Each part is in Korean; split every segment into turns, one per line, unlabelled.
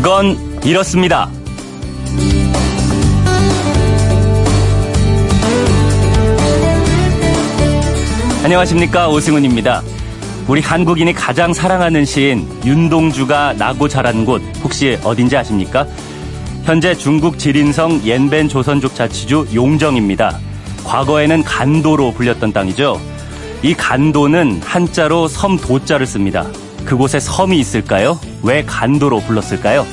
그건 이렇습니다. 안녕하십니까 오승훈입니다. 우리 한국인이 가장 사랑하는 시인 윤동주가 나고 자란 곳 혹시 어딘지 아십니까? 현재 중국 지린성 옌벤 조선족 자치주 용정입니다. 과거에는 간도로 불렸던 땅이죠. 이 간도는 한자로 섬 도자를 씁니다. 그곳에 섬이 있을까요? 왜 간도로 불렀을까요?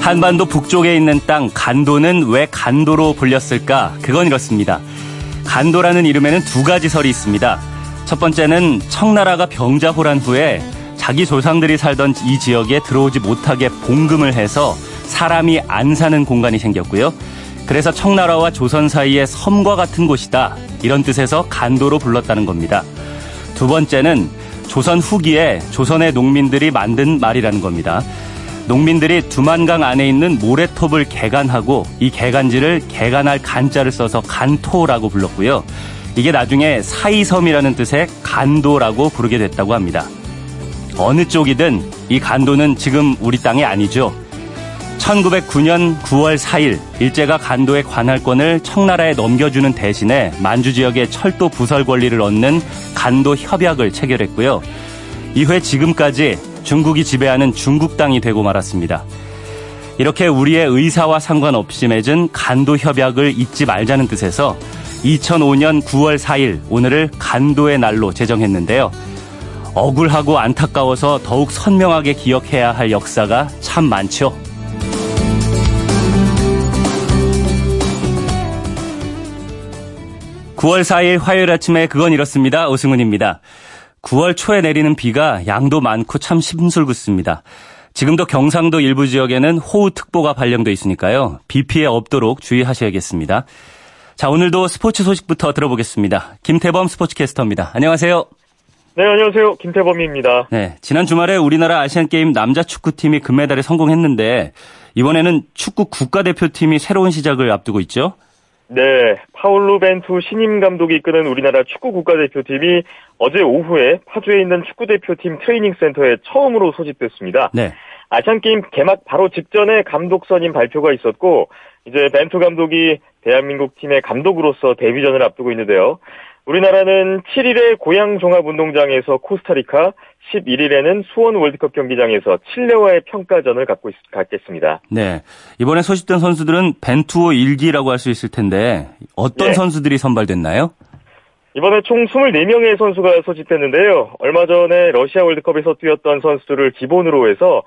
한반도 북쪽에 있는 땅 간도는 왜 간도로 불렸을까? 그건 이렇습니다. 간도라는 이름에는 두 가지 설이 있습니다. 첫 번째는 청나라가 병자호란 후에 자기 조상들이 살던 이 지역에 들어오지 못하게 봉금을 해서 사람이 안 사는 공간이 생겼고요. 그래서 청나라와 조선 사이의 섬과 같은 곳이다. 이런 뜻에서 간도로 불렀다는 겁니다. 두 번째는 조선 후기에 조선의 농민들이 만든 말이라는 겁니다. 농민들이 두만강 안에 있는 모래톱을 개간하고 이 개간지를 개간할 간자를 써서 간토라고 불렀고요. 이게 나중에 사이섬이라는 뜻의 간도라고 부르게 됐다고 합니다. 어느 쪽이든 이 간도는 지금 우리 땅이 아니죠. 1909년 9월 4일 일제가 간도의 관할권을 청나라에 넘겨주는 대신에 만주 지역의 철도 부설 권리를 얻는 간도 협약을 체결했고요. 이후에 지금까지 중국이 지배하는 중국 땅이 되고 말았습니다. 이렇게 우리의 의사와 상관없이 맺은 간도 협약을 잊지 말자는 뜻에서 2005년 9월 4일 오늘을 간도의 날로 제정했는데요. 억울하고 안타까워서 더욱 선명하게 기억해야 할 역사가 참 많죠. (9월 4일) 화요일 아침에 그건 이렇습니다 오승훈입니다. 9월 초에 내리는 비가 양도 많고 참 심술궂습니다. 지금도 경상도 일부 지역에는 호우특보가 발령돼 있으니까요. 비 피해 없도록 주의하셔야겠습니다. 자, 오늘도 스포츠 소식부터 들어보겠습니다. 김태범 스포츠캐스터입니다. 안녕하세요.
네, 안녕하세요. 김태범입니다.
네, 지난 주말에 우리나라 아시안게임 남자 축구팀이 금메달에 성공했는데 이번에는 축구 국가대표팀이 새로운 시작을 앞두고 있죠?
네, 파울루 벤투 신임 감독이 이끄는 우리나라 축구 국가대표팀이 어제 오후에 파주에 있는 축구대표팀 트레이닝 센터에 처음으로 소집됐습니다. 네. 아시안게임 개막 바로 직전에 감독 선임 발표가 있었고 이제 벤투 감독이 대한민국 팀의 감독으로서 데뷔전을 앞두고 있는데요. 우리나라는 7일에 고양 종합운동장에서 코스타리카, 11일에는 수원 월드컵 경기장에서 칠레와의 평가전을 갖고 있, 갖겠습니다.
네. 이번에 소집된 선수들은 벤투어 일기라고 할 수 있을 텐데 어떤 네. 선수들이 선발됐나요?
이번에 총 24명의 선수가 소집됐는데요. 얼마 전에 러시아 월드컵에서 뛰었던 선수들을 기본으로 해서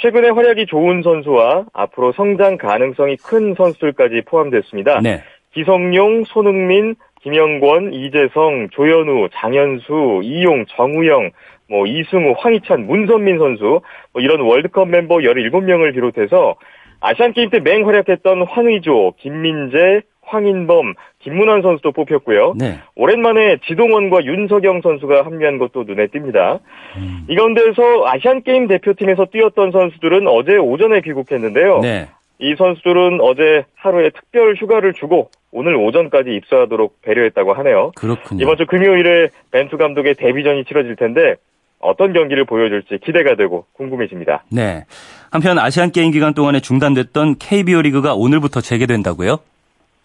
최근에 활약이 좋은 선수와 앞으로 성장 가능성이 큰 선수들까지 포함됐습니다. 네. 기성용, 손흥민, 김영권, 이재성, 조현우, 장현수, 이용, 정우영, 뭐 이승우, 황희찬, 문선민 선수 뭐 이런 월드컵 멤버 17명을 비롯해서 아시안 게임 때 맹활약했던 황의조, 김민재, 황인범, 김문환 선수도 뽑혔고요. 네. 오랜만에 지동원과 윤석영 선수가 합류한 것도 눈에 띕니다. 음. 이 가운데서 아시안 게임 대표팀에서 뛰었던 선수들은 어제 오전에 귀국했는데요. 네. 이 선수들은 어제 하루에 특별 휴가를 주고 오늘 오전까지 입소하도록 배려했다고 하네요.
그렇군요.
이번 주 금요일에 벤투 감독의 데뷔전이 치러질 텐데 어떤 경기를 보여줄지 기대가 되고 궁금해집니다.
네. 한편 아시안 게임 기간 동안에 중단됐던 KBO 리그가 오늘부터 재개된다고요?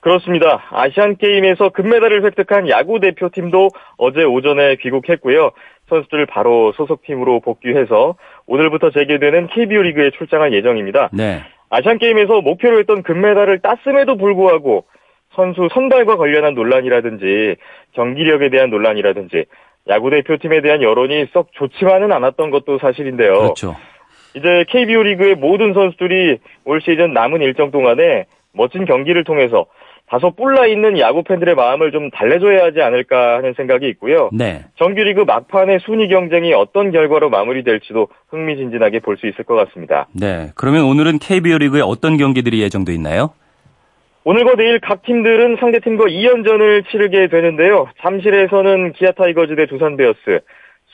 그렇습니다. 아시안 게임에서 금메달을 획득한 야구 대표팀도 어제 오전에 귀국했고요. 선수들 바로 소속팀으로 복귀해서 오늘부터 재개되는 KBO 리그에 출장할 예정입니다. 네. 아시안 게임에서 목표로 했던 금메달을 땄음에도 불구하고 선수 선발과 관련한 논란이라든지 경기력에 대한 논란이라든지 야구 대표팀에 대한 여론이 썩 좋지만은 않았던 것도 사실인데요.
그렇죠.
이제 KBO 리그의 모든 선수들이 올 시즌 남은 일정 동안에 멋진 경기를 통해서 다소 뿔나 있는 야구 팬들의 마음을 좀 달래줘야 하지 않을까 하는 생각이 있고요. 네. 정규리그 막판의 순위 경쟁이 어떤 결과로 마무리될지도 흥미진진하게 볼 수 있을 것 같습니다.
네. 그러면 오늘은 KBO 리그에 어떤 경기들이 예정돼 있나요?
오늘과 내일 각 팀들은 상대 팀과 2연전을 치르게 되는데요. 잠실에서는 기아 타이거즈 대 두산 베어스,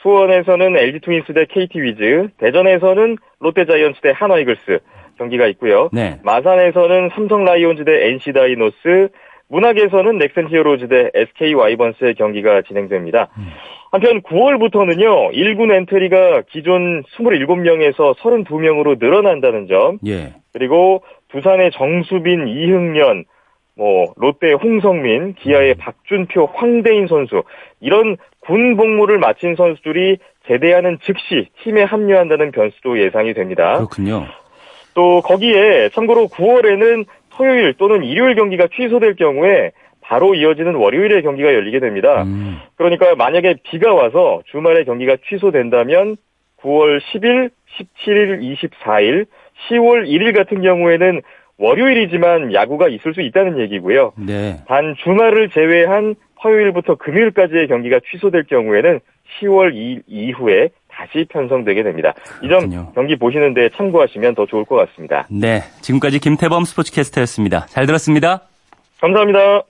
수원에서는 LG 트윈스 대 KT 위즈, 대전에서는 롯데 자이언츠 대 한화 이글스, 경기가 있고요.
네.
마산에서는 삼성 라이온즈 대 NC 다이노스, 문학에서는 넥센 히어로즈 대 SK 와이번스의 경기가 진행됩니다.
음.
한편 9월부터는요, 1군 엔트리가 기존 27명에서 32명으로 늘어난다는 점,
예.
그리고 두산의 정수빈, 이흥련, 뭐 롯데 홍성민, 기아의
음.
박준표, 황대인 선수 이런 군 복무를 마친 선수들이 제대하는 즉시 팀에 합류한다는 변수도 예상이 됩니다.
그렇군요.
또 거기에 참고로 9월에는 토요일 또는 일요일 경기가 취소될 경우에 바로 이어지는 월요일에 경기가 열리게 됩니다.
음.
그러니까 만약에 비가 와서 주말에 경기가 취소된다면 9월 10일, 17일, 24일, 10월 1일 같은 경우에는 월요일이지만 야구가 있을 수 있다는 얘기고요.
네.
단 주말을 제외한 화요일부터 금요일까지의 경기가 취소될 경우에는 10월 2일 이후에 다시 편성되게 됩니다. 이 점. 경기 보시는데 참고하시면 더 좋을 것 같습니다.
네. 지금까지 김태범 스포츠캐스터였습니다. 잘 들었습니다.
감사합니다.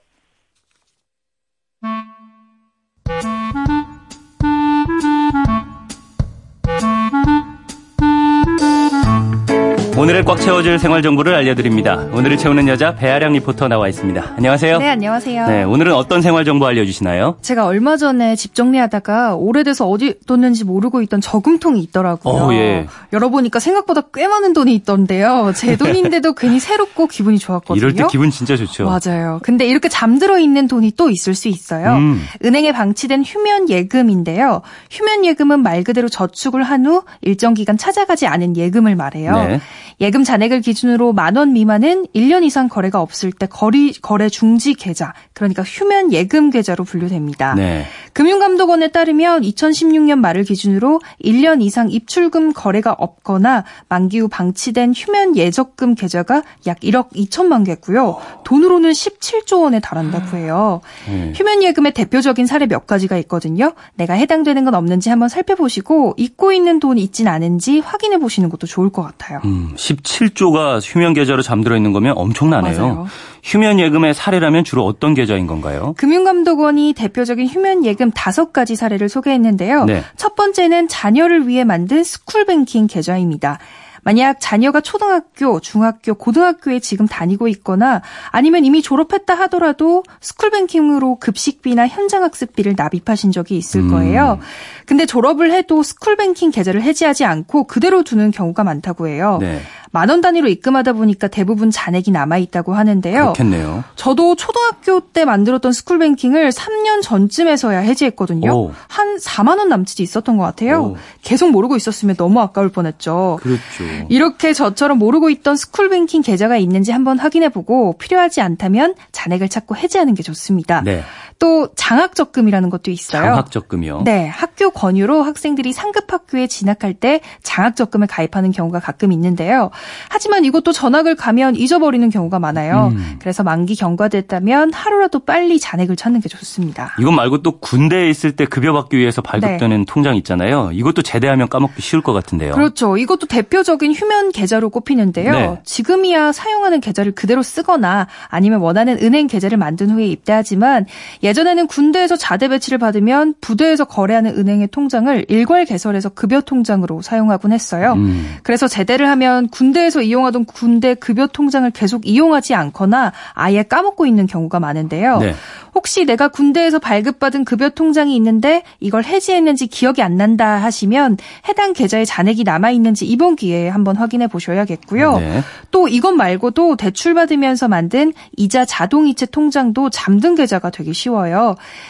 오늘을 꽉 채워줄 생활 정보를 알려드립니다. 오늘을 채우는 여자 배아량 리포터 나와 있습니다. 안녕하세요.
네, 안녕하세요.
네, 오늘은 어떤 생활 정보 알려주시나요?
제가 얼마 전에 집 정리하다가 오래돼서 어디 뒀는지 모르고 있던 저금통이 있더라고요.
어, 예.
열어보니까 생각보다 꽤 많은 돈이 있던데요. 제 돈인데도 괜히 새롭고 기분이 좋았거든요.
이럴 때 기분 진짜 좋죠.
맞아요. 근데 이렇게 잠들어 있는 돈이 또 있을 수 있어요.
음.
은행에 방치된 휴면 예금인데요. 휴면 예금은 말 그대로 저축을 한 후 일정 기간 찾아가지 않은 예금을 말해요.
네.
예금 잔액을 기준으로 만 원 미만은 1년 이상 거래가 없을 때 거리, 거래 중지 계좌, 그러니까 휴면 예금 계좌로 분류됩니다.
네.
금융감독원에 따르면 2016년 말을 기준으로 1년 이상 입출금 거래가 없거나 만기 후 방치된 휴면 예적금 계좌가 약 1억 2천만 개고요. 돈으로는 17조 원에 달한다고 해요.
음.
휴면 예금의 대표적인 사례 몇 가지가 있거든요. 내가 해당되는 건 없는지 한번 살펴보시고 잊고 있는 돈이 있진 않은지 확인해 보시는 것도 좋을 것 같아요.
음, 17조가 휴면 계좌로 잠들어 있는 거면 엄청나네요.
맞아요.
휴면 예금의 사례라면 주로 어떤 계좌인 건가요?
금융감독원이 대표적인 휴면 예금 다섯 가지 사례를 소개했는데요.
네.
첫 번째는 자녀를 위해 만든 스쿨뱅킹 계좌입니다. 만약 자녀가 초등학교, 중학교, 고등학교에 지금 다니고 있거나 아니면 이미 졸업했다 하더라도 스쿨뱅킹으로 급식비나 현장학습비를 납입하신 적이 있을
음.
거예요. 근데 졸업을 해도 스쿨뱅킹 계좌를 해지하지 않고 그대로 두는 경우가 많다고 해요.
네.
만 원 단위로 입금하다 보니까 대부분 잔액이 남아 있다고 하는데요.
그렇겠네요.
저도 초등학교 때 만들었던 스쿨뱅킹을 3년 전쯤에서야 해지했거든요.
오.
한 4만 원 남짓이 있었던 것 같아요.
오.
계속 모르고 있었으면 너무 아까울 뻔했죠.
그렇죠.
이렇게 저처럼 모르고 있던 스쿨뱅킹 계좌가 있는지 한번 확인해보고 필요하지 않다면 잔액을 찾고 해지하는 게 좋습니다.
네.
또 장학 적금이라는 것도 있어요.
장학 적금이요.
네, 학교 권유로 학생들이 상급 학교에 진학할 때 장학 적금을 가입하는 경우가 가끔 있는데요. 하지만 이것도 전학을 가면 잊어버리는 경우가 많아요.
음.
그래서 만기 경과됐다면 하루라도 빨리 잔액을 찾는 게 좋습니다.
이건 말고 또 군대에 있을 때 급여 받기 위해서 발급되는 통장 있잖아요. 이것도 제대하면 까먹기 쉬울 것 같은데요.
그렇죠. 이것도 대표적인 휴면 계좌로 꼽히는데요.
네.
지금이야 사용하는 계좌를 그대로 쓰거나 아니면 원하는 은행 계좌를 만든 후에 입대하지만 예전에는 군대에서 자대 배치를 받으면 부대에서 거래하는 은행의 통장을 일괄 개설해서 급여 통장으로 사용하곤 했어요.
음.
그래서 제대를 하면 군대에서 이용하던 군대 급여 통장을 계속 이용하지 않거나 아예 까먹고 있는 경우가 많은데요.
네.
혹시 내가 군대에서 발급받은 급여 통장이 있는데 이걸 해지했는지 기억이 안 난다 하시면 해당 계좌에 잔액이 남아 있는지 이번 기회에 한번 확인해 보셔야겠고요.
네.
또 이것 말고도 대출 받으면서 만든 이자 자동이체 통장도 잠든 계좌가 되기 쉬워요.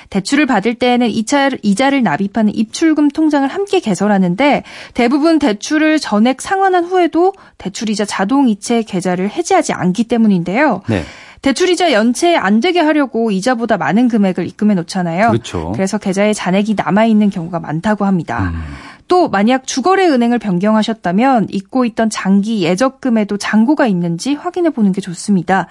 대출을 받을 때에는 이자, 이자를 납입하는 입출금 통장을 함께 개설하는데 대부분 대출을 전액 상환한 후에도 대출이자 자동이체 계좌를 해지하지 않기 때문인데요.
네.
대출이자 연체 안 되게 하려고 이자보다 많은 금액을 입금해 놓잖아요.
그렇죠.
그래서 계좌에 잔액이 남아 있는 경우가 많다고 합니다.
음.
또 만약 주거래 은행을 변경하셨다면 잊고 있던 장기 예적금에도 잔고가 있는지 확인해 보는 게 좋습니다.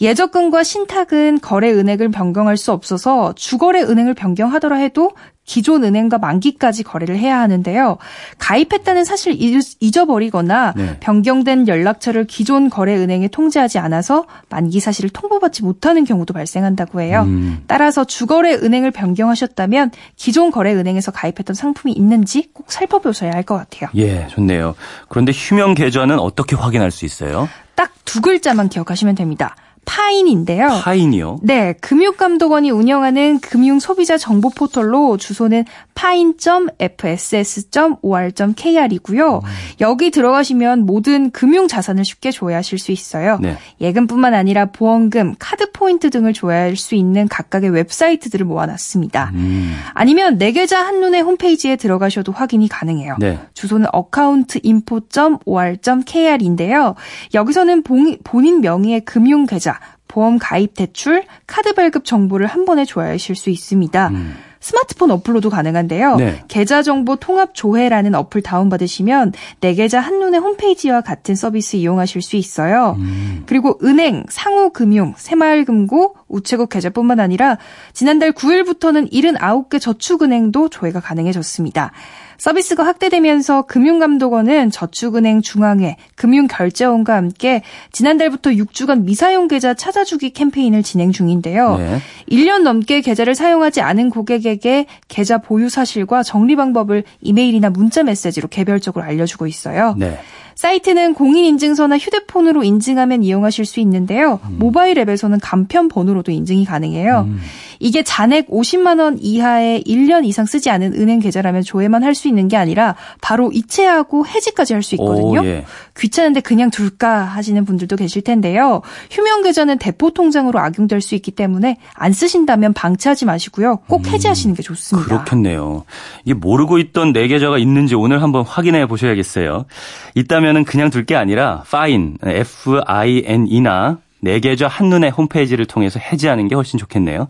예적금과 신탁은 거래 은행을 변경할 수 없어서 주거래 은행을 변경하더라 해도 기존 은행과 만기까지 거래를 해야 하는데요. 가입했다는 사실 잊어버리거나 네. 변경된 연락처를 기존 거래 은행에 통지하지 않아서 만기 사실을 통보받지 못하는 경우도 발생한다고 해요. 음. 따라서 주거래 은행을 변경하셨다면 기존 거래 은행에서 가입했던 상품이 있는지 꼭 살펴보셔야 할 것 같아요.
예, 좋네요. 그런데 휴명 계좌는 어떻게 확인할 수 있어요?
딱 두 글자만 기억하시면 됩니다. 파인인데요.
파인이요?
네, 금융감독원이 운영하는 금융 소비자 정보 포털로 주소는 파인.fss.or.kr이고요. 음. 여기 들어가시면 모든 금융 자산을 쉽게 조회하실 수 있어요. 네. 예금뿐만 아니라 보험금, 카드 포인트 등을 조회할 수 있는 각각의 웹사이트들을 모아놨습니다. 음. 아니면 내 계좌 한눈에 홈페이지에 들어가셔도 확인이 가능해요. 네. 주소는 accountinfo.or.kr인데요. 여기서는 본인 명의의 금융 계좌 보험 가입 대출, 카드 발급 정보를 한 번에 조회하실 수 있습니다. 음. 스마트폰 어플로도 가능한데요. 네. 계좌 정보 통합 조회라는 어플 다운받으시면 내 계좌 한눈에 홈페이지와 같은 서비스 이용하실 수 있어요. 음. 그리고 은행, 상호금융, 새마을금고, 우체국 계좌뿐만 아니라 지난달 9일부터는 79개 저축은행도 조회가 가능해졌습니다. 서비스가 확대되면서 금융감독원은 저축은행 중앙회, 금융결제원과 함께 지난달부터 6주간 미사용 계좌 찾아주기 캠페인을 진행 중인데요. 네. 1년 넘게 계좌를 사용하지 않은 고객에게 계좌 보유 사실과 정리 방법을 이메일이나 문자 메시지로 개별적으로 알려주고 있어요. 네. 사이트는 공인인증서나 휴대폰으로 인증하면 이용하실 수 있는데요. 음. 모바일 앱에서는 간편 번호로도 인증이 가능해요. 음. 이게 잔액 50만 원 이하의 1년 이상 쓰지 않은 은행 계좌라면 조회만 할 수 있는 게 아니라 바로 이체하고 해지까지 할 수 있거든요. 오, 예. 귀찮은데 그냥 둘까 하시는 분들도 계실 텐데요. 휴명 계좌는 대포 통장으로 악용될 수 있기 때문에 안 쓰신다면 방치하지 마시고요. 꼭 음, 해지하시는 게 좋습니다.
그렇겠네요. 이게 모르고 있던 내 계좌가 있는지 오늘 한번 확인해 보셔야겠어요. 있다면은 그냥 둘 게 아니라 fine, F-I-N-E나 내 계좌 한눈에 홈페이지를 통해서 해지하는 게 훨씬 좋겠네요.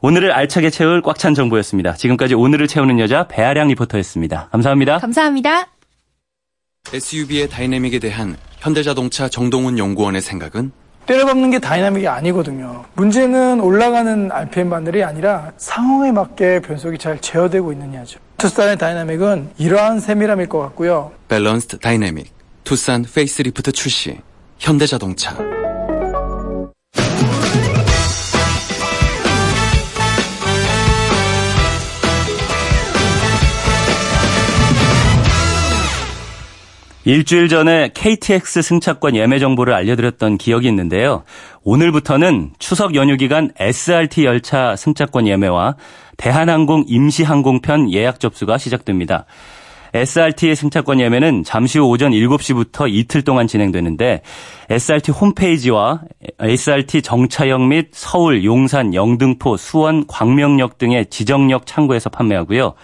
오늘을 알차게 채울 꽉 찬 정보였습니다. 지금까지 오늘을 채우는 여자 배아량 리포터였습니다. 감사합니다.
감사합니다.
SUV의 다이내믹에 대한 현대자동차 정동훈 연구원의 생각은
때려박는 게 다이나믹이 아니거든요. 문제는 올라가는 RPM 바늘이 아니라 상황에 맞게 변속이 잘 제어되고 있느냐죠. 투싼의 다이나믹은 이러한 세밀함일 것 같고요.
balanced dynamic, 투싼 페이스리프트 출시, 현대자동차.
일주일 전에 KTX 승차권 예매 정보를 알려드렸던 기억이 있는데요. 오늘부터는 추석 연휴 기간 SRT 열차 승차권 예매와 대한항공 임시항공편 예약 접수가 시작됩니다. SRT 승차권 예매는 잠시 후 오전 7시부터 이틀 동안 진행되는데 SRT 홈페이지와 SRT 정차역 및 서울, 용산, 영등포, 수원, 광명역 등의 지정역 창구에서 판매하고요.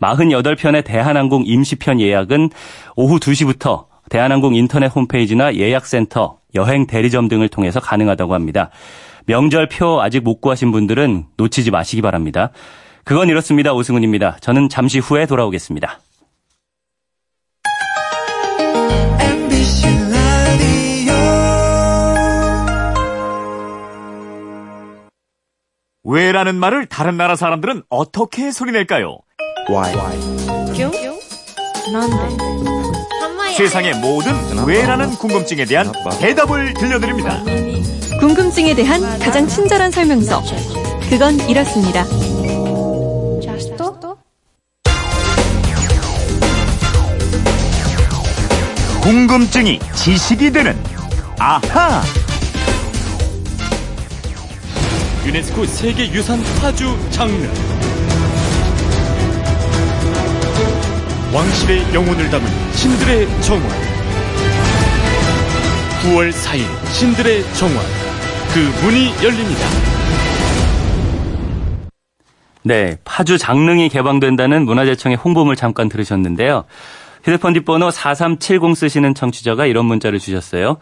48편의 대한항공 임시편 예약은 오후 2시부터 대한항공 인터넷 홈페이지나 예약센터, 여행 대리점 등을 통해서 가능하다고 합니다. 명절표 아직 못 구하신 분들은 놓치지 마시기 바랍니다. 그건 이렇습니다. 오승훈입니다. 저는 잠시 후에 돌아오겠습니다.
왜라는 말을 다른 나라 사람들은 어떻게 소리낼까요? Why? 교? 난데. 세상의 모든 왜라는 궁금증에 대한 대답을 들려드립니다.
궁금증에 대한 가장 친절한 설명서. 그건 이렇습니다.
궁금증이 지식이 되는 아하. 유네스코 세계 유산 파주 장르. 왕실의 영혼을 담은 신들의 정원 9월 4일 신들의 정원 그 문이 열립니다.
네, 파주 장릉이 개방된다는 문화재청의 홍보물 잠깐 들으셨는데요. 휴대폰 뒷번호 4370 쓰시는 청취자가 이런 문자를 주셨어요.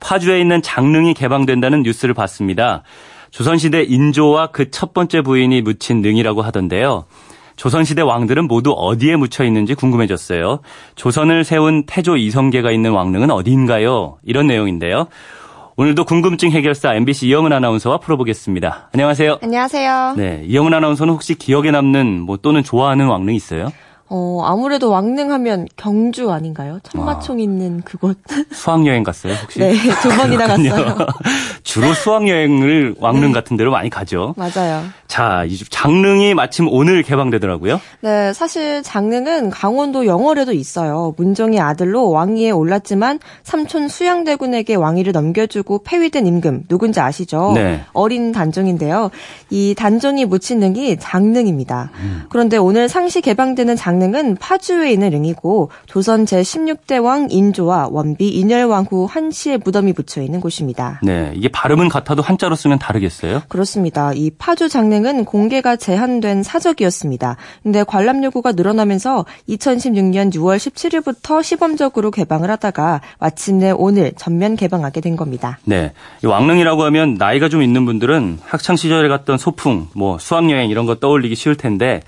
파주에 있는 장릉이 개방된다는 뉴스를 봤습니다. 조선시대 인조와 그 첫 번째 부인이 묻힌 능이라고 하던데요. 조선시대 왕들은 모두 어디에 묻혀 있는지 궁금해졌어요. 조선을 세운 태조 이성계가 있는 왕릉은 어디인가요? 이런 내용인데요. 오늘도 궁금증 해결사 MBC 이영은 아나운서와 풀어보겠습니다. 안녕하세요.
안녕하세요.
네, 이영은 아나운서는 혹시 기억에 남는 뭐 또는 좋아하는 왕릉 있어요?
어, 아무래도 왕릉하면 경주 아닌가요? 천마총 아, 있는 그곳.
수학여행 갔어요, 혹시?
네, 두 번이나 갔어요.
주로 수학여행을 왕릉 네. 같은 데로 많이 가죠.
맞아요.
자, 이 장릉이 마침 오늘 개방되더라고요.
네, 사실 장릉은 강원도 영월에도 있어요. 문종의 아들로 왕위에 올랐지만 삼촌 수양대군에게 왕위를 넘겨주고 폐위된 임금 누군지 아시죠? 네. 어린 단종인데요. 이 단종이 묻힌 능이 장릉입니다. 음. 그런데 오늘 상시 개방되는 장 강릉은 파주에 있는 릉이고 조선 제16대 왕 인조와 원비 인열왕 후 한시의 무덤이 붙여 있는 곳입니다.
네, 이게 발음은 같아도 한자로 쓰면 다르겠어요?
그렇습니다. 이 파주 장릉은 공개가 제한된 사적이었습니다. 근데 관람 요구가 늘어나면서 2016년 6월 17일부터 시범적으로 개방을 하다가 마침내 오늘 전면 개방하게 된 겁니다.
네, 왕릉이라고 하면 나이가 좀 있는 분들은 학창 시절에 갔던 소풍, 뭐 수학여행 이런 거 떠올리기 쉬울 텐데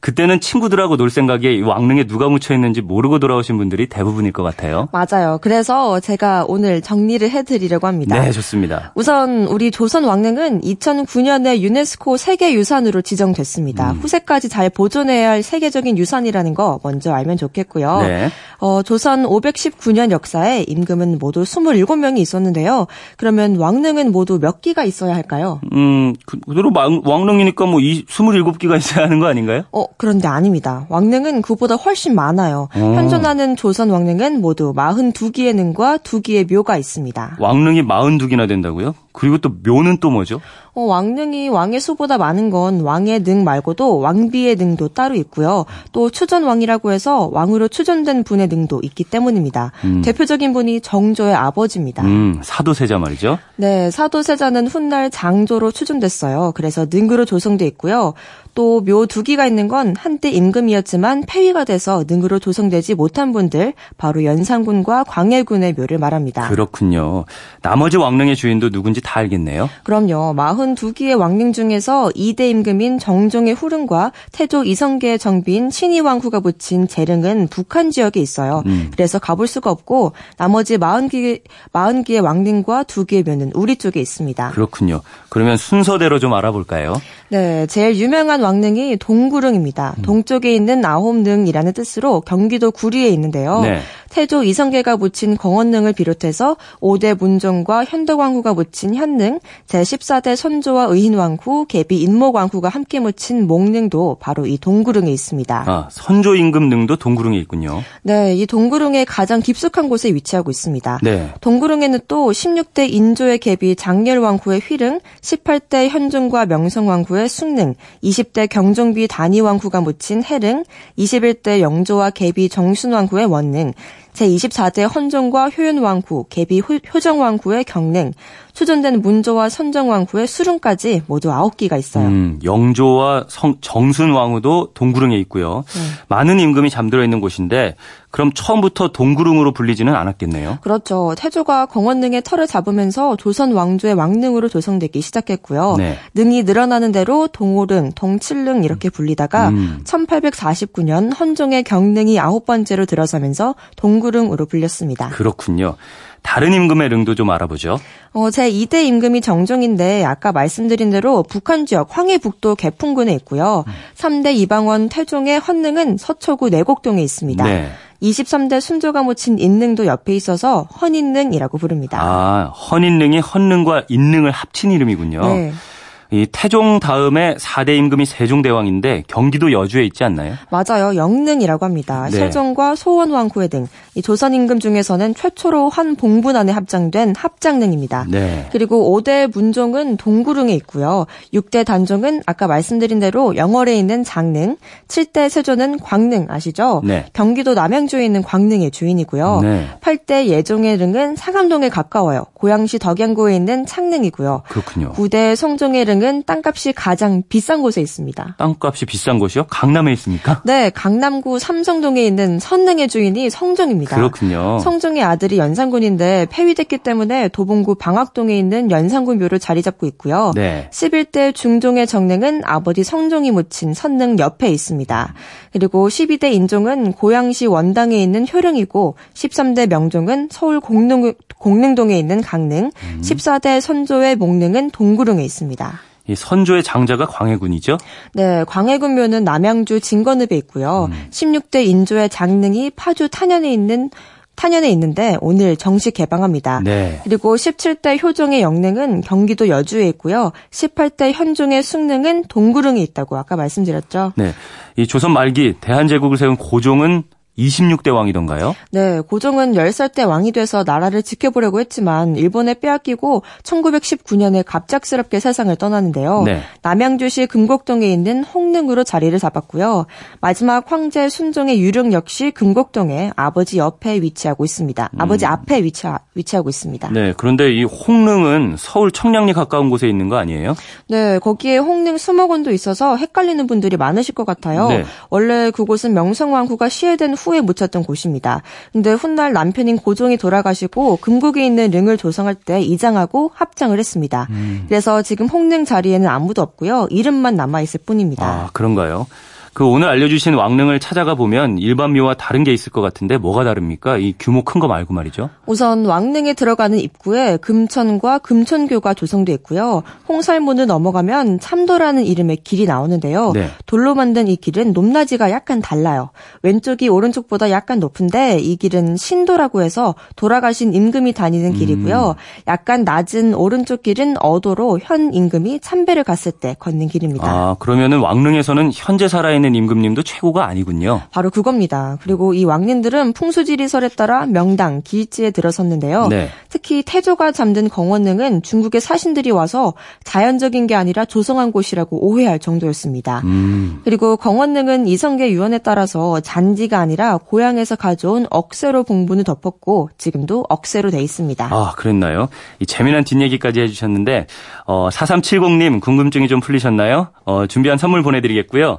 그때는 친구들하고 놀 생각에 왕릉에 누가 묻혀 있는지 모르고 돌아오신 분들이 대부분일 것 같아요.
맞아요. 그래서 제가 오늘 정리를 해드리려고 합니다.
네, 좋습니다.
우선 우리 조선 왕릉은 2009년에 유네스코 세계유산으로 지정됐습니다. 음. 후세까지 잘 보존해야 할 세계적인 유산이라는 거 먼저 알면 좋겠고요. 네. 어, 조선 519년 역사에 임금은 모두 27명이 있었는데요. 그러면 왕릉은 모두 몇 기가 있어야 할까요?
음, 그, 그대로 왕릉이니까 뭐 27기가 있어야 하는 거 아닌가요?
어, 그런데 아닙니다. 왕릉은 그보다 훨씬 많아요. 오. 어. 현존하는 조선 왕릉은 모두 42기의 능과 2기의 묘가 있습니다.
왕릉이 42기나 된다고요? 그리고 또 묘는 또 뭐죠?
어, 왕릉이 왕의 수보다 많은 건 왕의 능 말고도 왕비의 능도 따로 있고요. 또 추전왕이라고 해서 왕으로 추전된 분의 능도 있기 때문입니다. 음. 대표적인 분이 정조의 아버지입니다.
음, 사도세자 말이죠?
네, 사도세자는 훗날 장조로 추정됐어요. 그래서 능으로 조성돼 있고요. 또 묘 두 기가 있는 건 한때 임금이었지만 폐위가 돼서 능으로 조성되지 못한 분들 바로 연산군과 광해군의 묘를 말합니다.
그렇군요. 나머지 왕릉의 주인도 누군지 다 알겠네요.
그럼요. 42기의 왕릉 중에서 2대 임금인 정종의 후릉과 태조 이성계의 정비인 신의왕후가 붙인 재릉은 북한 지역에 있어요. 음. 그래서 가볼 수가 없고 나머지 40기, 40기의 왕릉과 2기의 묘는 우리 쪽에 있습니다.
그렇군요. 그러면 순서대로 좀 알아볼까요?
네, 제일 유명한 왕릉이 동구릉입니다. 음. 동쪽에 있는 아홉릉이라는 뜻으로 경기도 구리에 있는데요. 네. 태조 이성계가 붙인 광원릉을 비롯해서 5대 문종과 현덕왕후가 붙인 현릉, 제14대 선조와 의인왕후, 계비 인목왕후가 함께 묻힌 목릉도 바로 이 동구릉에 있습니다.
아, 선조 임금릉도 동구릉에 있군요.
네, 이 동구릉의 가장 깊숙한 곳에 위치하고 있습니다. 네. 동구릉에는 또 16대 인조의 계비 장렬왕후의 휘릉, 18대 현종과 명성왕후의 숭릉, 20대 경종비 단위왕후가 묻힌 해릉, 21대 영조와 계비 정순왕후의 원릉, 제24대 헌정과 효윤왕후, 계비 효정왕후의 경릉, 추전된 문조와 선정왕후의 수릉까지 모두 9기가 있어요. 음,
영조와 성, 정순왕후도 동구릉에 있고요. 네. 많은 임금이 잠들어 있는 곳인데 그럼 처음부터 동구릉으로 불리지는 않았겠네요.
그렇죠. 태조가 광원릉의 털을 잡으면서 조선 왕조의 왕릉으로 조성되기 시작했고요. 네. 능이 늘어나는 대로 동호릉, 동칠릉 이렇게 불리다가 음. 1849년 헌종의 경릉이 아홉 번째로 들어서면서 동구릉으로 불렸습니다.
그렇군요. 다른 임금의 릉도 좀 알아보죠.
어, 제 2대 임금이 정종인데 아까 말씀드린 대로 북한 지역 황해북도 개풍군에 있고요. 음. 3대 이방원 태종의 헌릉은 서초구 내곡동에 있습니다. 네. 23대 순조가 묻힌 인릉도 옆에 있어서 헌인릉이라고 부릅니다.
아, 헌인릉이 헌릉과 인릉을 합친 이름이군요. 네. 이 태종 다음에 4대 임금이 세종대왕인데 경기도 여주에 있지 않나요?
맞아요. 영릉이라고 합니다. 네. 세종과 소원왕후의 등 조선 임금 중에서는 최초로 한 봉분 안에 합장된 합장릉입니다. 네. 그리고 5대 문종은 동구릉에 있고요. 6대 단종은 아까 말씀드린 대로 영월에 있는 장릉, 7대 세조는 광릉 아시죠? 네. 경기도 남양주에 있는 광릉의 주인이고요. 네. 8대 예종의 릉은 상암동에 가까워요. 고양시 덕양구에 있는 창릉이고요.
그렇군요.
9대 성종의 릉 동구릉은 땅값이 가장 비싼 곳에 있습니다.
땅값이 비싼 곳이요? 강남에 있습니까?
네, 강남구 삼성동에 있는 선릉의 주인이 성종입니다.
그렇군요.
성종의 아들이 연산군인데 폐위됐기 때문에 도봉구 방학동에 있는 연산군 묘를 자리 잡고 있고요. 네. 11대 중종의 정릉은 아버지 성종이 묻힌 선릉 옆에 있습니다. 그리고 12대 인종은 고양시 원당에 있는 효령이고 13대 명종은 서울 공릉, 공릉동에 있는 강릉, 음. 14대 선조의 목릉은 동구릉에 있습니다.
이 선조의 장자가 광해군이죠?
네, 광해군 묘는 남양주 진건읍에 있고요. 음. 16대 인조의 장릉이 파주 탄현에 있는 탄현에 있는데 오늘 정식 개방합니다. 네. 그리고 17대 효종의 영릉은 경기도 여주에 있고요. 18대 현종의 숭릉은 동구릉에 있다고 아까 말씀드렸죠.
네. 이 조선 말기 대한제국을 세운 고종은 26대 왕이던가요?
네, 고종은 10살 때 왕이 돼서 나라를 지켜보려고 했지만 일본에 빼앗기고 1919년에 갑작스럽게 세상을 떠나는데요. 네. 남양주시 금곡동에 있는 홍릉으로 자리를 잡았고요. 마지막 황제 순종의 유령 역시 금곡동에 아버지 옆에 위치하고 있습니다. 음. 아버지 앞에 위치, 위치하고 있습니다.
네, 그런데 이 홍릉은 서울 청량리 가까운 곳에 있는 거 아니에요?
네, 거기에 홍릉 수목원도 있어서 헷갈리는 분들이 많으실 것 같아요. 네. 원래 그곳은 명성왕후가 시해된 후에 묻혔던 곳입니다. 근데 훗날 남편인 고종이 돌아가시고 금국에 있는 릉을 조성할 때 이장하고 합장을 했습니다. 음. 그래서 지금 홍릉 자리에는 아무도 없고요. 이름만 남아 있을 뿐입니다.
아, 그런가요? 그 오늘 알려주신 왕릉을 찾아가 보면 일반 묘와 다른 게 있을 것 같은데 뭐가 다릅니까? 이 규모 큰 거 말고 말이죠.
우선 왕릉에 들어가는 입구에 금천과 금천교가 조성돼 있고요. 홍살문을 넘어가면 참도라는 이름의 길이 나오는데요. 네. 돌로 만든 이 길은 높낮이가 약간 달라요. 왼쪽이 오른쪽보다 약간 높은데 이 길은 신도라고 해서 돌아가신 임금이 다니는 길이고요. 음. 약간 낮은 오른쪽 길은 어도로 현 임금이 참배를 갔을 때 걷는 길입니다.
아 그러면은 왕릉에서는 현재 살아 있는 임금님도 최고가 아니군요.
바로 그겁니다. 그리고 이 왕님들은 풍수지리설에 따라 명당, 기지에 들어섰는데요. 네. 특히 태조가 잠든 경원릉은 중국의 사신들이 와서 자연적인 게 아니라 조성한 곳이라고 오해할 정도였습니다. 음. 그리고 경원릉은 이성계 유언에 따라서 잔디가 아니라 고향에서 가져온 억새로 봉분을 덮었고 지금도 억새로 돼 있습니다.
아, 그랬나요? 이 재미난 뒷얘기까지 해주셨는데 어, 4370님 궁금증이 좀 풀리셨나요? 어, 준비한 선물 보내드리겠고요.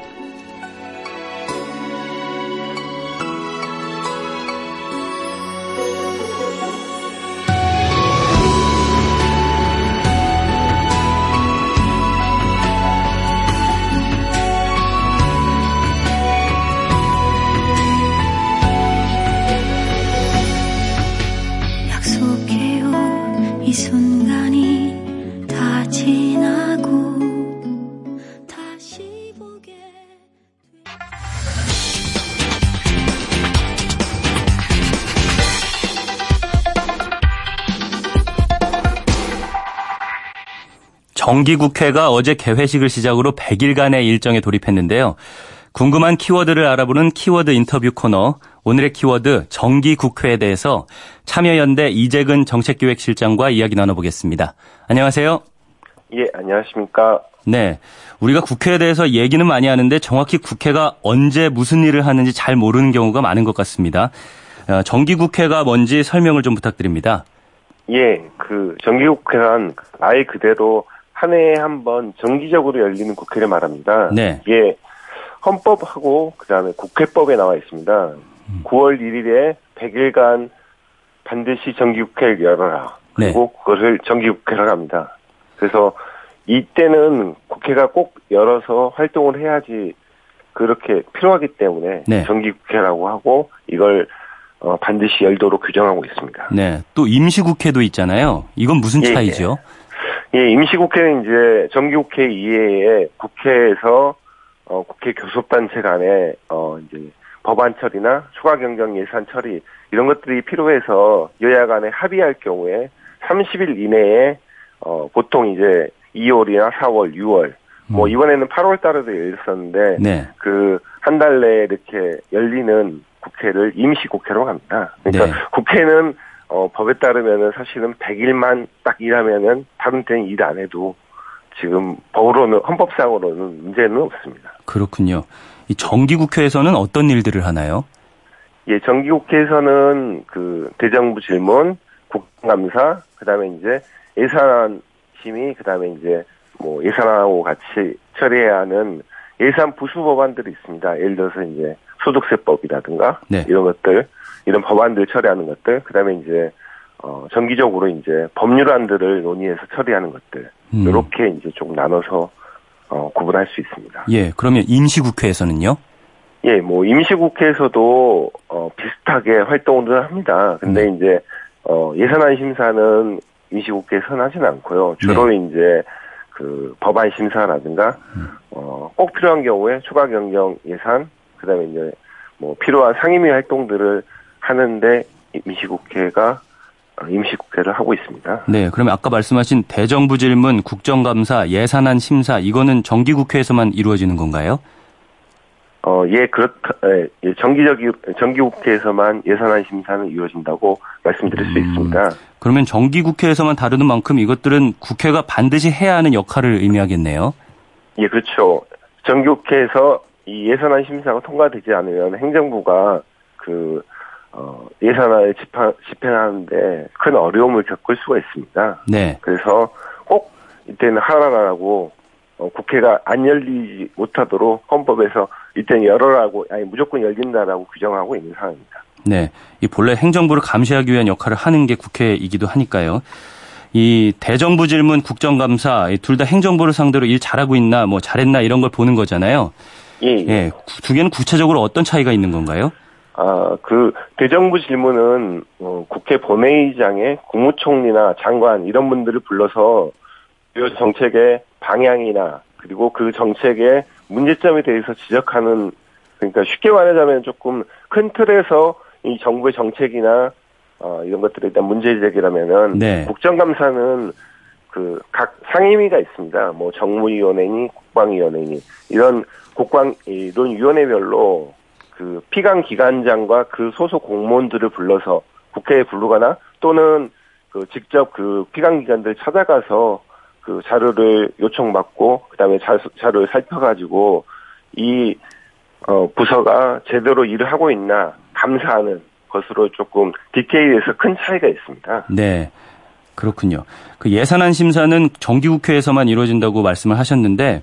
정기국회가 어제 개회식을 시작으로 100일간의 일정에 돌입했는데요. 궁금한 키워드를 알아보는 키워드 인터뷰 코너 오늘의 키워드 정기국회에 대해서 참여연대 이재근 정책기획실장과 이야기 나눠보겠습니다. 안녕하세요.
예, 안녕하십니까.
네. 우리가 국회에 대해서 얘기는 많이 하는데 정확히 국회가 언제 무슨 일을 하는지 잘 모르는 경우가 많은 것 같습니다. 어, 정기국회가 뭔지 설명을 좀 부탁드립니다.
예, 그 정기국회란 말 그대로 한 해에 한 번 정기적으로 열리는 국회를 말합니다. 네. 이게 헌법하고 그다음에 국회법에 나와 있습니다. 음. 9월 1일에 100일간 반드시 정기국회를 열어라. 그리고 네. 그것을 정기국회라고 합니다. 그래서 이때는 국회가 꼭 열어서 활동을 해야지 그렇게 필요하기 때문에 네. 정기국회라고 하고 이걸 어, 반드시 열도록 규정하고 있습니다.
네. 또 임시국회도 있잖아요. 이건 무슨 예, 차이죠? 예.
예, 임시국회는 이제 정기국회 이외에 국회에서 어, 국회 교섭단체 간에 어, 이제 법안 처리나 추가 경정 예산 처리 이런 것들이 필요해서 여야 간에 합의할 경우에 30일 이내에 어, 보통 이제 2월이나 4월, 6월 뭐 음. 이번에는 8월 달에도 열렸었는데 네. 그한 달 내에 이렇게 열리는 국회를 임시 국회로 갑니다. 그러니까 네. 국회는 어, 법에 따르면은 사실은 100일만 딱 일하면은 다른 때는 일 안 해도 지금 법으로는 헌법상으로는 문제는 없습니다.
그렇군요. 이 정기국회에서는 어떤 일들을 하나요?
예, 정기국회에서는 그 대정부 질문, 국감사, 그다음에 이제 예산 심의, 그다음에 이제 뭐 예산하고 같이 처리해야 하는 예산 부수 법안들이 있습니다. 예를 들어서 이제 소득세법이라든가 네. 이런 것들, 이런 법안들 처리하는 것들, 그다음에 이제 어 정기적으로 이제 법률안들을 논의해서 처리하는 것들 음. 이렇게 이제 좀 나눠서 어 구분할 수 있습니다.
예, 그러면 임시국회에서는요?
예, 뭐 임시국회에서도 어 비슷하게 활동을 합니다. 근데 음. 이제 어 예산안 심사는 임시국회에서는 하진 않고요. 주로 네. 이제 그 법안 심사라든가 음. 어 꼭 필요한 경우에 추가 경정 예산 그다음에 이제 뭐 필요한 상임위 활동들을 하는데 임시국회가 임시국회를 하고 있습니다.
네, 그러면 아까 말씀하신 대정부 질문, 국정감사, 예산안 심사 이거는 정기국회에서만 이루어지는 건가요?
어, 예, 그렇다, 예, 정기적이, 정기국회에서만 예산안 심사는 이루어진다고 말씀드릴 수 음, 있습니다.
그러면 정기국회에서만 다루는 만큼 이것들은 국회가 반드시 해야 하는 역할을 의미하겠네요.
예, 그렇죠. 정기국회에서 이 예산안 심사가 통과되지 않으면 행정부가 그, 어, 예산안을 집행, 집행하는데 큰 어려움을 겪을 수가 있습니다. 네. 그래서 꼭 이때는 하라라고 어, 국회가 안 열리지 못하도록 헌법에서 이때는 열어라고 아니 무조건 열린다라고 규정하고 있는 상황입니다.
네, 이 본래 행정부를 감시하기 위한 역할을 하는 게 국회이기도 하니까요. 이 대정부 질문, 국정감사 둘 다 행정부를 상대로 일 잘하고 있나, 뭐 잘했나 이런 걸 보는 거잖아요. 예, 예. 예. 두 개는 구체적으로 어떤 차이가 있는 건가요?
아, 그 대정부 질문은 어, 국회 본회의장에 국무총리나 장관 이런 분들을 불러서 이 정책의 방향이나 그리고 그 정책의 문제점에 대해서 지적하는 그러니까 쉽게 말하자면 조금 큰 틀에서 이 정부의 정책이나 어, 이런 것들에 대한 문제 제기라면은 네. 국정감사는 그 각 상임위가 있습니다. 뭐 정무위원회니 국방위원회니 이런 국방 이런 위원회별로 그 피감 기관장과 그 소속 공무원들을 불러서 국회에 부르거나 또는 그 직접 그 피감 기관들 찾아가서 그 자료를 요청받고 그다음에 자, 자료를 살펴가지고 이 어, 부서가 제대로 일을 하고 있나 감사하는 것으로 조금 디테일에서 큰 차이가 있습니다.
네. 그렇군요. 그 예산안 심사는 정기국회에서만 이루어진다고 말씀을 하셨는데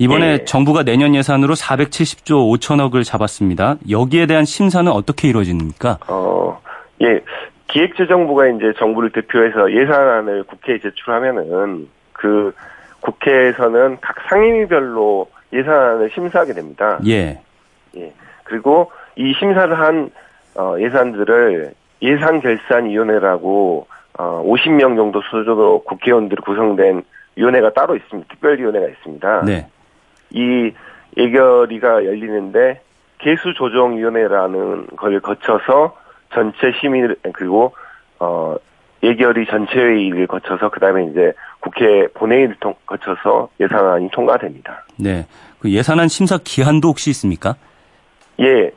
이번에 네. 정부가 내년 예산으로 470조 5천억을 잡았습니다. 여기에 대한 심사는 어떻게 이루어집니까? 어,
예. 기획재정부가 이제 정부를 대표해서 예산안을 국회에 제출하면은 그 국회에서는 각 상임위별로 예산안을 심사하게 됩니다. 예. 예. 그리고 이 심사를 한 어, 예산들을 예산결산위원회라고 어, 50명 정도 수준으로 국회의원들이 구성된 위원회가 따로 있습니다. 특별위원회가 있습니다. 네. 이 예결위가 열리는데 개수 조정 위원회라는 걸 거쳐서 전체 시민 그리고 어 예결위 전체 회의를 거쳐서 그다음에 이제 국회 본회의를 통, 거쳐서 예산안이 통과됩니다.
네. 그 예산안 심사 기한도 혹시 있습니까?
예.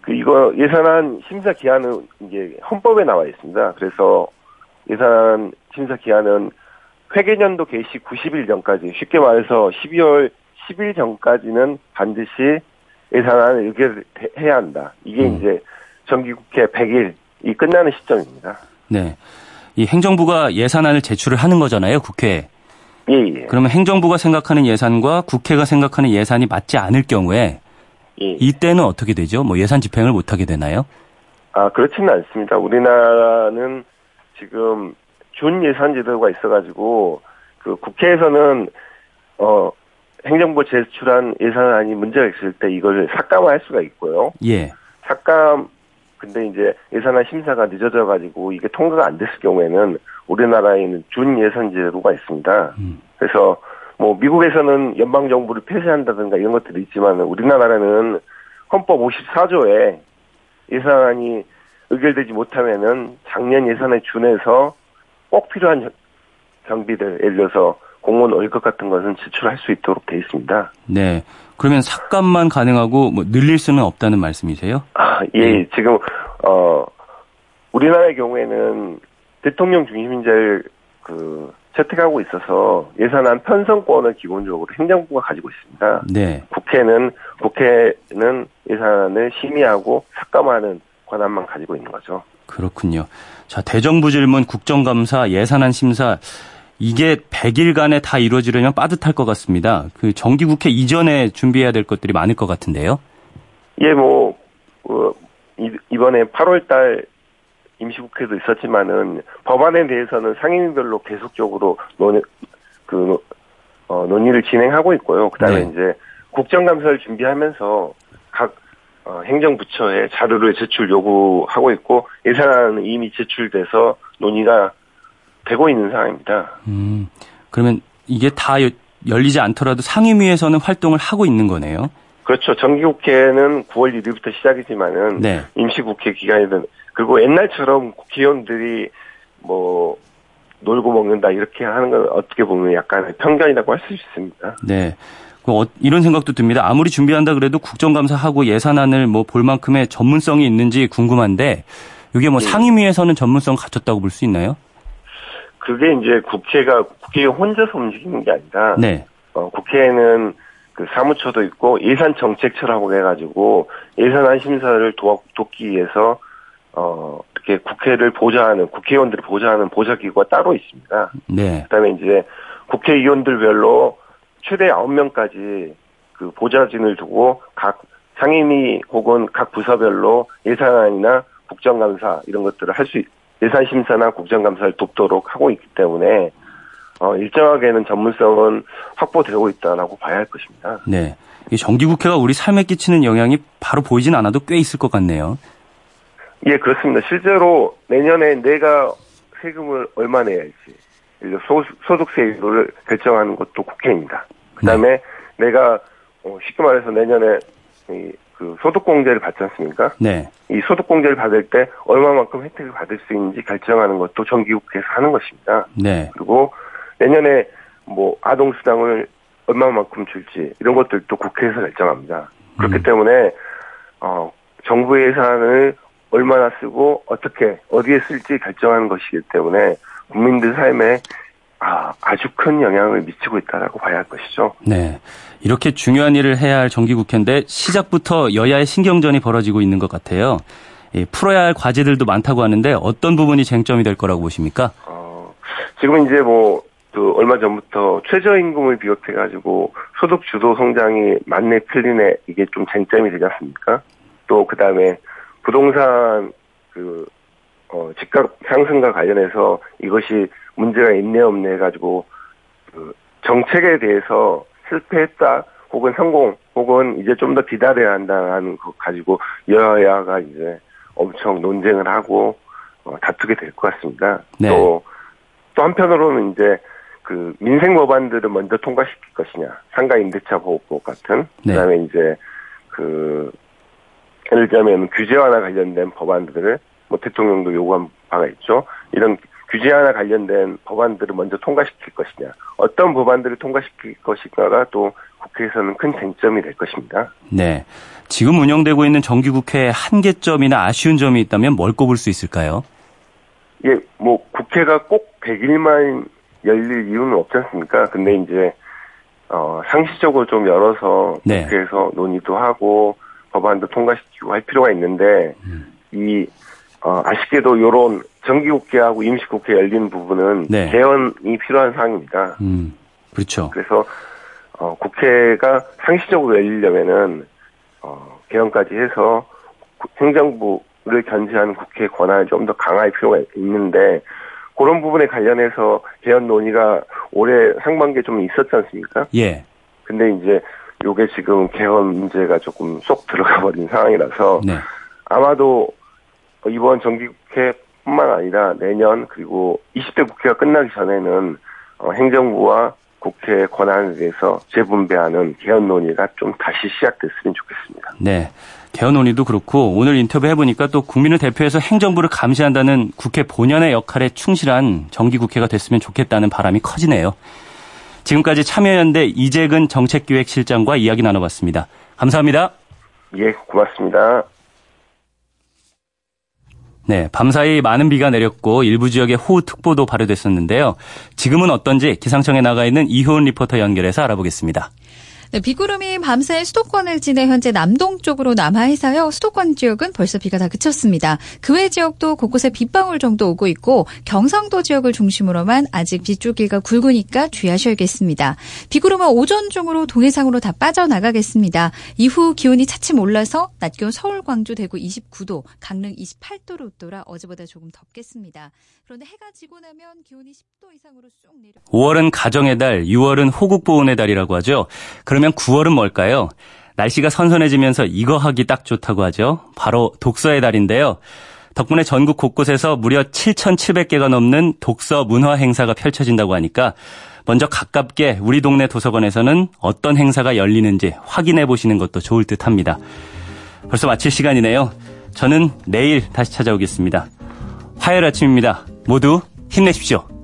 그 이거 예산안 심사 기한은 이제 헌법에 나와 있습니다. 그래서 예산 심사 기한은 회계년도 개시 90일 전까지 쉽게 말해서 12월 10일 전까지는 반드시 예산안을 의결 해야 한다. 이게 음. 이제 정기국회 100일이 끝나는 시점입니다.
네. 이 행정부가 예산안을 제출을 하는 거잖아요, 국회에.
예, 예.
그러면 행정부가 생각하는 예산과 국회가 생각하는 예산이 맞지 않을 경우에 예. 이때는 어떻게 되죠? 뭐 예산 집행을 못 하게 되나요?
아, 그렇지는 않습니다. 우리나라는 지금 준 예산 제도가 있어 가지고 그 국회에서는 어 행정부 제출한 예산안이 문제가 있을 때 이걸 삭감할 수가 있고요. 예. 삭감 근데 이제 예산안 심사가 늦어져 가지고 이게 통과가 안 됐을 경우에는 우리나라에는 준 예산제도가 있습니다. 음. 그래서 뭐 미국에서는 연방 정부를 폐쇄한다든가 이런 것들이 있지만 우리나라는 헌법 54조에 예산안이 의결되지 못하면은 작년 예산에 준해서 꼭 필요한 경비들 예를 들어서 공무원 월급 같은 것은 지출할 수 있도록 돼 있습니다.
네. 그러면 삭감만 가능하고 뭐 늘릴 수는 없다는 말씀이세요?
아, 예. 네. 지금 어 우리나라의 경우에는 대통령 중심제를 그 채택하고 있어서 예산안 편성권을 기본적으로 행정부가 가지고 있습니다. 네. 국회는 국회는 예산을 심의하고 삭감하는 권한만 가지고 있는 거죠.
그렇군요. 자, 대정부 질문, 국정감사, 예산안 심사 이게 100일간에 다 이루어지려면 빠듯할 것 같습니다. 그 정기국회 이전에 준비해야 될 것들이 많을 것 같은데요.
예, 뭐 어, 이번에 8월달 임시국회도 있었지만은 법안에 대해서는 상임위별로 계속적으로 논의 그 어, 논의를 진행하고 있고요. 그다음에 네. 이제 국정감사를 준비하면서 각 어, 행정부처에 자료를 제출 요구하고 있고 예산안은 이미 제출돼서 논의가 되고 있는 상황입니다.
음, 그러면 이게 다 열리지 않더라도 상임위에서는 활동을 하고 있는 거네요.
그렇죠. 정기국회는 9월 1일부터 시작이지만은 네. 임시국회 기간에는 그리고 옛날처럼 국회의원들이 뭐 놀고 먹는다 이렇게 하는 건 어떻게 보면 약간 편견이라고 할 수 있습니다.
네. 어, 이런 생각도 듭니다. 아무리 준비한다 그래도 국정감사하고 예산안을 뭐 볼 만큼의 전문성이 있는지 궁금한데 이게 뭐 네. 상임위에서는 전문성 갖췄다고 볼 수 있나요?
그게 이제 국회가 국회의원 혼자서 움직이는 게 아니라 네. 어, 국회에는 그 사무처도 있고 예산 정책처라고 해가지고 예산안 심사를 도, 돕기 위해서 어, 이렇게 국회를 보좌하는, 국회의원들을 보좌하는 보좌기구가 따로 있습니다. 네. 그 다음에 이제 국회의원들별로 최대 9명까지 그 보좌진을 두고 각 상임위 혹은 각 부서별로 예산안이나 국정감사 이런 것들을 할 수, 예산심사나 국정감사를 돕도록 하고 있기 때문에 어, 일정하게는 전문성은 확보되고 있다라고 봐야 할 것입니다.
네. 이 정기국회가 우리 삶에 끼치는 영향이 바로 보이진 않아도 꽤 있을 것 같네요.
예, 그렇습니다. 실제로 내년에 내가 세금을 얼마 내야 할지, 소, 소득세율을 결정하는 것도 국회입니다. 그 다음에 네. 내가, 어, 쉽게 말해서 내년에 이, 그 소득공제를 받지 않습니까? 네. 이 소득공제를 받을 때 얼마만큼 혜택을 받을 수 있는지 결정하는 것도 정기국회에서 하는 것입니다. 네. 그리고 내년에 뭐 아동수당을 얼마만큼 줄지 이런 것들도 국회에서 결정합니다. 그렇기 음. 때문에 어 정부 예산을 얼마나 쓰고 어떻게 어디에 쓸지 결정하는 것이기 때문에 국민들 삶에 아, 아주 큰 영향을 미치고 있다라고 봐야 할 것이죠.
네. 이렇게 중요한 일을 해야 할 정기국회인데 시작부터 여야의 신경전이 벌어지고 있는 것 같아요. 예, 풀어야 할 과제들도 많다고 하는데 어떤 부분이 쟁점이 될 거라고 보십니까? 어,
지금 이제 뭐, 그 얼마 전부터 최저임금을 비롯해가지고 소득 주도 성장이 맞네 틀리네 이게 좀 쟁점이 되지 않습니까? 또 그 다음에 부동산 그 어, 집값 상승과 관련해서 이것이 문제가 있네 없네 해가지고 그 정책에 대해서 실패했다 혹은 성공 혹은 이제 좀 더 기다려야 한다는 거 가지고 여야가 이제 엄청 논쟁을 하고 어, 다투게 될 것 같습니다. 네. 또, 또 한편으로는 이제 그 민생 법안들을 먼저 통과시킬 것이냐 상가 임대차 보호법 같은 네. 그다음에 이제 그 예를 들면 규제 완화 관련된 법안들을 뭐 대통령도 요구한 바가 있죠. 이런 규제 완화 관련된 법안들을 먼저 통과시킬 것이냐, 어떤 법안들을 통과시킬 것인가가 또 국회에서는 큰 쟁점이 될 것입니다.
네. 지금 운영되고 있는 정기국회의 한계점이나 아쉬운 점이 있다면 뭘 꼽을 수 있을까요?
예, 뭐 국회가 꼭 100일만 열릴 이유는 없지 않습니까? 근데 이제 어 상시적으로 좀 열어서 네. 국회에서 논의도 하고 법안도 통과시키고 할 필요가 있는데 음. 이 어, 아쉽게도 요런 정기국회하고 임시국회 열린 부분은 네. 개헌이 필요한 사항입니다. 음,
그렇죠.
그래서 어, 국회가 상시적으로 열리려면은 어, 개헌까지 해서 행정부를 견제하는 국회 권한을 좀더 강화할 필요가 있는데 그런 부분에 관련해서 개헌 논의가 올해 상반기에 좀 있었지 않습니까? 예. 근데 이제 요게 지금 개헌 문제가 조금 쏙 들어가 버린 상황이라서 네. 아마도 이번 정기국회 뿐만 아니라 내년 그리고 20대 국회가 끝나기 전에는 어, 행정부와 국회 권한에 대해서 재분배하는 개헌 논의가 좀 다시 시작됐으면 좋겠습니다.
네. 개헌 논의도 그렇고 오늘 인터뷰 해보니까 또 국민을 대표해서 행정부를 감시한다는 국회 본연의 역할에 충실한 정기국회가 됐으면 좋겠다는 바람이 커지네요. 지금까지 참여연대 이재근 정책기획실장과 이야기 나눠봤습니다. 감사합니다.
예, 고맙습니다.
네, 밤사이 많은 비가 내렸고 일부 지역에 호우특보도 발효됐었는데요. 지금은 어떤지 기상청에 나가 있는 이효은 리포터 연결해서 알아보겠습니다.
네, 비구름이 밤새 수도권을 지내 현재 남동쪽으로 남하해서요. 수도권 지역은 벌써 비가 다 그쳤습니다. 그 외 지역도 곳곳에 빗방울 정도 오고 있고 경상도 지역을 중심으로만 아직 빗줄기가 굵으니까 주의하셔야겠습니다. 비구름은 오전 중으로 동해상으로 다 빠져나가겠습니다. 이후 기온이 차츰 올라서 낮 기온 서울, 광주, 대구 29도, 강릉 28도로 웃돌아 어제보다 조금 덥겠습니다. 그런데 해가 지고 나면 기온이 10도 이상으로 쑥 내려.
5월은 가정의 달, 6월은 호국보훈의 달이라고 하죠. 그러면 9월은 뭘까요? 날씨가 선선해지면서 이거 하기 딱 좋다고 하죠. 바로 독서의 달인데요. 덕분에 전국 곳곳에서 무려 7,700개가 넘는 독서 문화 행사가 펼쳐진다고 하니까 먼저 가깝게 우리 동네 도서관에서는 어떤 행사가 열리는지 확인해 보시는 것도 좋을 듯 합니다. 벌써 마칠 시간이네요. 저는 내일 다시 찾아오겠습니다. 화요일 아침입니다. 모두 힘내십시오.